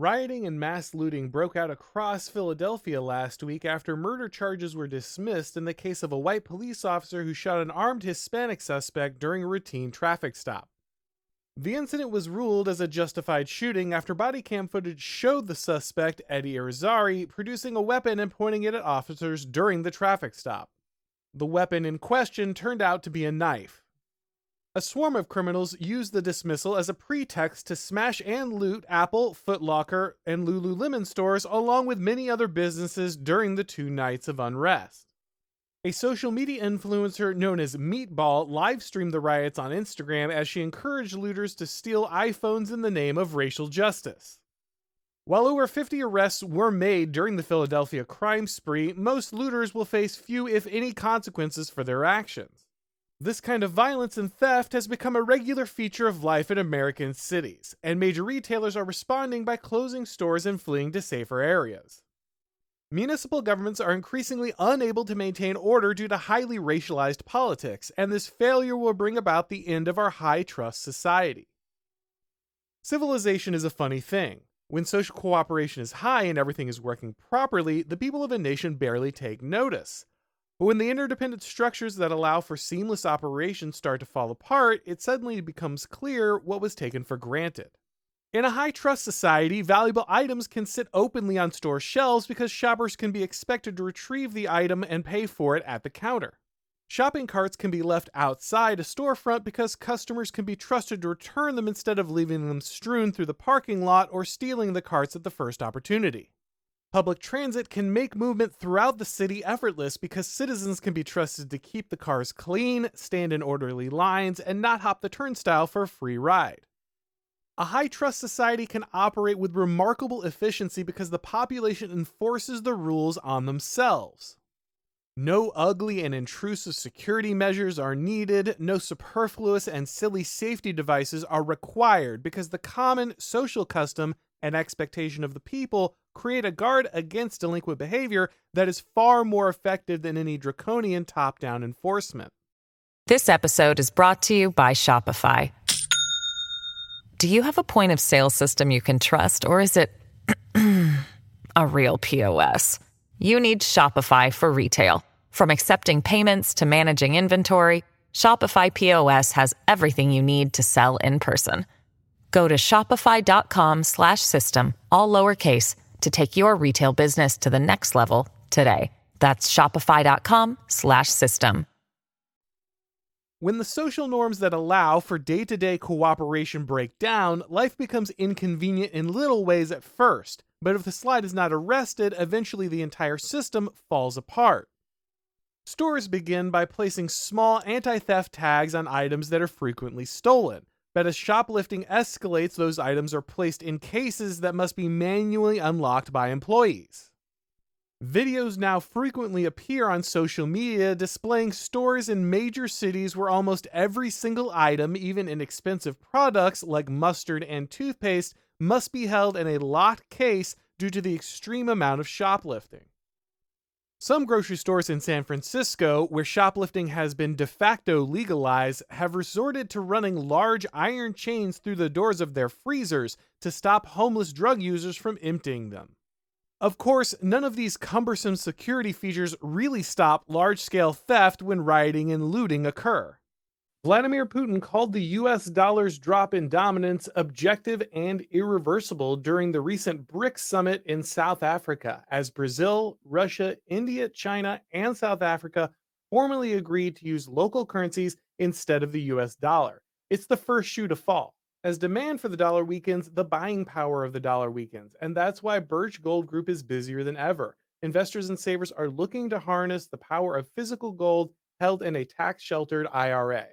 Rioting and mass looting broke out across Philadelphia last week after murder charges were dismissed in the case of a white police officer who shot an armed Hispanic suspect during a routine traffic stop. The incident was ruled as a justified shooting after body cam footage showed the suspect, Eddie Irizarry, producing a weapon and pointing it at officers during the traffic stop. The weapon in question turned out to be a knife. A swarm of criminals used the dismissal as a pretext to smash and loot Apple, Foot Locker, and Lululemon stores, along with many other businesses during the two nights of unrest. A social media influencer known as Meatball livestreamed the riots on Instagram as she encouraged looters to steal iPhones in the name of racial justice. While over 50 arrests were made during the Philadelphia crime spree, most looters will face few, if any, consequences for their actions. This kind of violence and theft has become a regular feature of life in American cities, and major retailers are responding by closing stores and fleeing to safer areas. Municipal governments are increasingly unable to maintain order due to highly racialized politics, and this failure will bring about the end of our high trust society. Civilization is a funny thing. When social cooperation is high and everything is working properly, the people of a nation barely take notice. But when the interdependent structures that allow for seamless operation start to fall apart, it suddenly becomes clear what was taken for granted. In a high trust society, valuable items can sit openly on store shelves because shoppers can be expected to retrieve the item and pay for it at the counter. Shopping carts can be left outside a storefront because customers can be trusted to return them instead of leaving them strewn through the parking lot or stealing the carts at the first opportunity. Public transit can make movement throughout the city effortless because citizens can be trusted to keep the cars clean, stand in orderly lines, and not hop the turnstile for a free ride. A high trust society can operate with remarkable efficiency because the population enforces the rules on themselves. No ugly and intrusive security measures are needed, no superfluous and silly safety devices are required because the common social custom and expectation of the people create a guard against delinquent behavior that is far more effective than any draconian top down enforcement. This episode is brought to you by Shopify. Do you have a point of sale system you can trust, or is it a real POS? You need Shopify for retail. From accepting payments to managing inventory, Shopify POS has everything you need to sell in person. Go to shopify.com slash system, all lowercase to take your retail business to the next level today. That's shopify.com slash system. When the social norms that allow for day to day cooperation break down, life becomes inconvenient in little ways at first, but if the slide is not arrested, eventually the entire system falls apart. Stores begin by placing small anti theft tags on items that are frequently stolen, but as shoplifting escalates, those items are placed in cases that must be manually unlocked by employees. Videos now frequently appear on social media displaying stores in major cities where almost every single item, even inexpensive products like mustard and toothpaste, must be held in a locked case due to the extreme amount of shoplifting. Some grocery stores in San Francisco, where shoplifting has been de facto legalized, have resorted to running large iron chains through the doors of their freezers to stop homeless drug users from emptying them. Of course, none of these cumbersome security features really stop large scale theft when rioting and looting occur. Vladimir Putin called the US dollar's drop in dominance objective and irreversible during the recent BRICS summit in South Africa, as Brazil, Russia, India, China, and South Africa formally agreed to use local currencies instead of the US dollar. It's the first shoe to fall. As demand for the dollar weakens, the buying power of the dollar weakens, and that's why Birch Gold Group is busier than ever. Investors and savers are looking to harness the power of physical gold held in a tax sheltered IRA.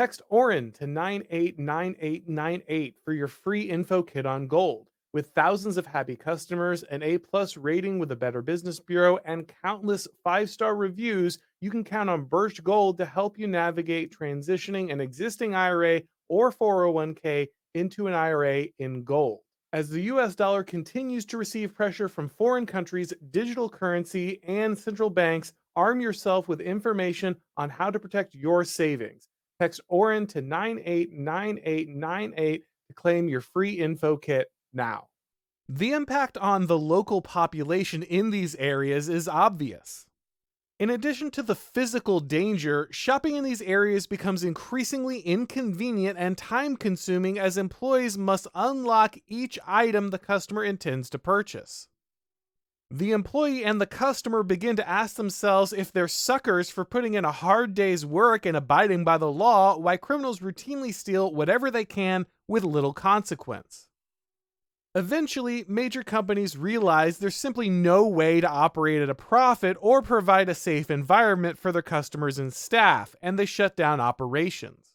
Text Auron to 989898 for your free info kit on gold. With thousands of happy customers, an A plus rating with the Better Business Bureau, and countless five star reviews, you can count on Birch Gold to help you navigate transitioning an existing IRA or 401k into an IRA in gold. As the US dollar continues to receive pressure from foreign countries, digital currency, and central banks, arm yourself with information on how to protect your savings. Text Auron to 989898 to claim your free info kit now. The impact on the local population in these areas is obvious. In addition to the physical danger, shopping in these areas becomes increasingly inconvenient and time consuming as employees must unlock each item the customer intends to purchase. The employee and the customer begin to ask themselves if they're suckers for putting in a hard day's work and abiding by the law, why criminals routinely steal whatever they can with little consequence. Eventually, major companies realize there's simply no way to operate at a profit or provide a safe environment for their customers and staff, and they shut down operations.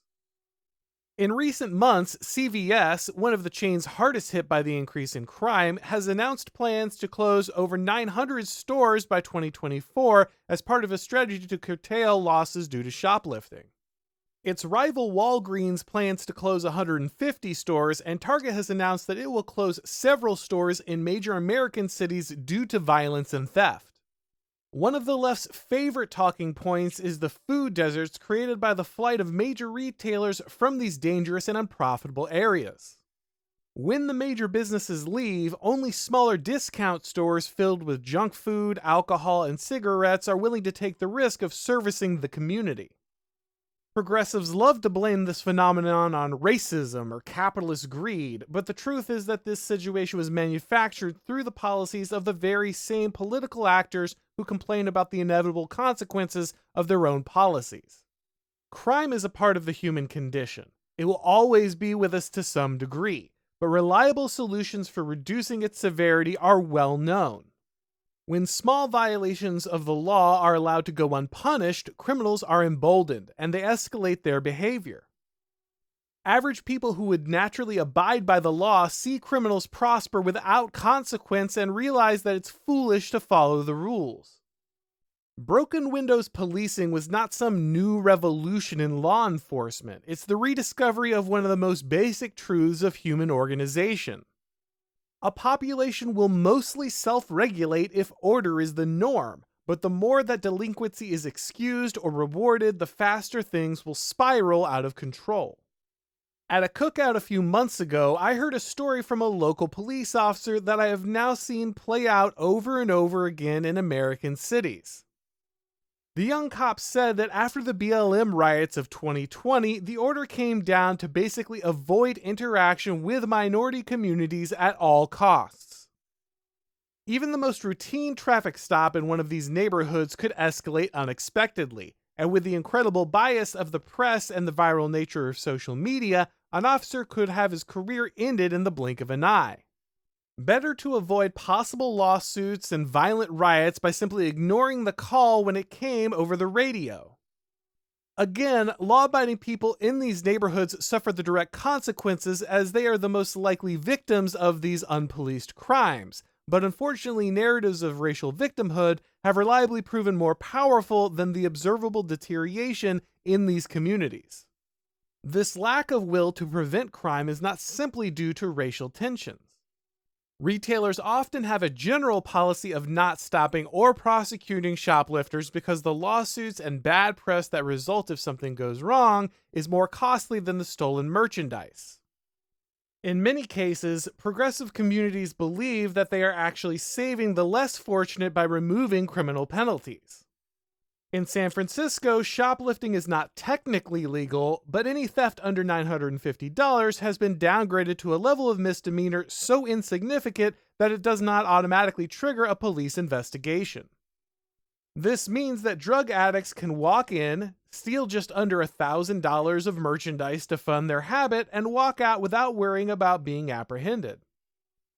In recent months, CVS, one of the chains hardest hit by the increase in crime, has announced plans to close over 900 stores by 2024 as part of a strategy to curtail losses due to shoplifting. Its rival Walgreens plans to close 150 stores, and Target has announced that it will close several stores in major American cities due to violence and theft. One of the left's favorite talking points is the food deserts created by the flight of major retailers from these dangerous and unprofitable areas. When the major businesses leave, only smaller discount stores filled with junk food, alcohol, and cigarettes are willing to take the risk of servicing the community. Progressives love to blame this phenomenon on racism or capitalist greed, but the truth is that this situation was manufactured through the policies of the very same political actors who complain about the inevitable consequences of their own policies. Crime is a part of the human condition. It will always be with us to some degree, but reliable solutions for reducing its severity are well known. When small violations of the law are allowed to go unpunished, criminals are emboldened and they escalate their behavior. Average people who would naturally abide by the law see criminals prosper without consequence and realize that it's foolish to follow the rules. Broken windows policing was not some new revolution in law enforcement, it's the rediscovery of one of the most basic truths of human organization a population will mostly self regulate if order is the norm, but the more that delinquency is excused or rewarded, the faster things will spiral out of control. At a cookout a few months ago, I heard a story from a local police officer that I have now seen play out over and over again in American cities. The young cop said that after the BLM riots of 2020, the order came down to basically avoid interaction with minority communities at all costs. Even the most routine traffic stop in one of these neighborhoods could escalate unexpectedly, and with the incredible bias of the press and the viral nature of social media, an officer could have his career ended in the blink of an eye. Better to avoid possible lawsuits and violent riots by simply ignoring the call when it came over the radio. Again, law abiding people in these neighborhoods suffer the direct consequences as they are the most likely victims of these unpoliced crimes. But unfortunately, narratives of racial victimhood have reliably proven more powerful than the observable deterioration in these communities. This lack of will to prevent crime is not simply due to racial tensions. Retailers often have a general policy of not stopping or prosecuting shoplifters because the lawsuits and bad press that result if something goes wrong is more costly than the stolen merchandise. In many cases, progressive communities believe that they are actually saving the less fortunate by removing criminal penalties. In San Francisco, shoplifting is not technically legal, but any theft under $950 has been downgraded to a level of misdemeanor so insignificant that it does not automatically trigger a police investigation. This means that drug addicts can walk in, steal just under a $1,000 of merchandise to fund their habit, and walk out without worrying about being apprehended.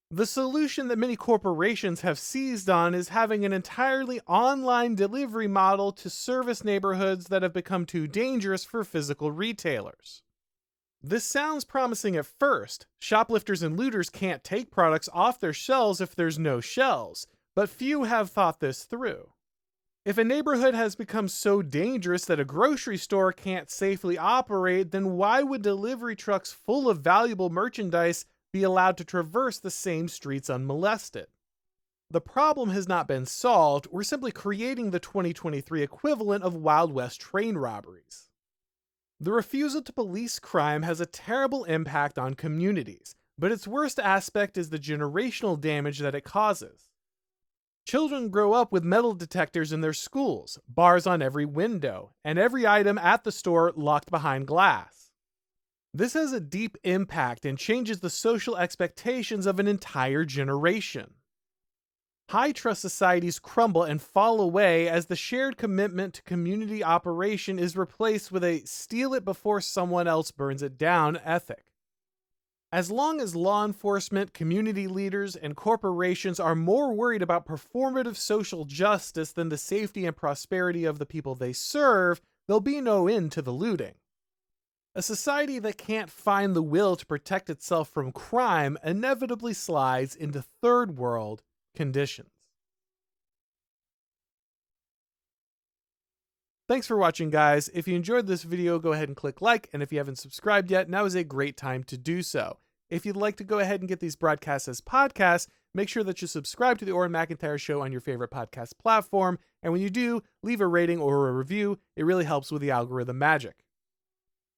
The solution that many corporations have seized on is having an entirely online delivery model to service neighborhoods that have become too dangerous for physical retailers. This sounds promising at first. Shoplifters and looters can't take products off their shelves if there's no shelves, but few have thought this through. If a neighborhood has become so dangerous that a grocery store can't safely operate, then why would delivery trucks full of valuable merchandise be allowed to traverse the same streets unmolested? The problem has not been solved, we're simply creating the 2023 equivalent of Wild West train robberies. The refusal to police crime has a terrible impact on communities, but its worst aspect is the generational damage that it causes. Children grow up with metal detectors in their schools, bars on every window, and every item at the store locked behind glass. This has a deep impact and changes the social expectations of an entire generation. High trust societies crumble and fall away as the shared commitment to community operation is replaced with a steal it before someone else burns it down ethic. As long as law enforcement, community leaders, and corporations are more worried about performative social justice than the safety and prosperity of the people they serve, there'll be no end to the looting. A society that can't find the will to protect itself from crime inevitably slides into third world conditions. Thanks for watching, guys. If you enjoyed this video, go ahead and click like, and if you haven't subscribed yet, now is a great time to do so. If you'd like to go ahead and get these broadcasts as podcasts, make sure that you subscribe to the Auron MacIntyre Show on your favorite podcast platform, and when you do, leave a rating or a review. It really helps with the algorithm magic.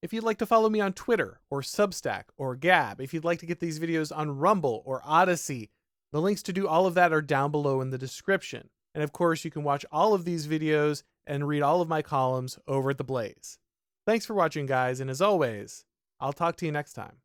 If you'd like to follow me on Twitter or Substack or Gab, if you'd like to get these videos on Rumble or Odysee, the links to do all of that are down below in the description. And of course, you can watch all of these videos and read all of my columns over at The Blaze. Thanks for watching, guys, and as always, I'll talk to you next time.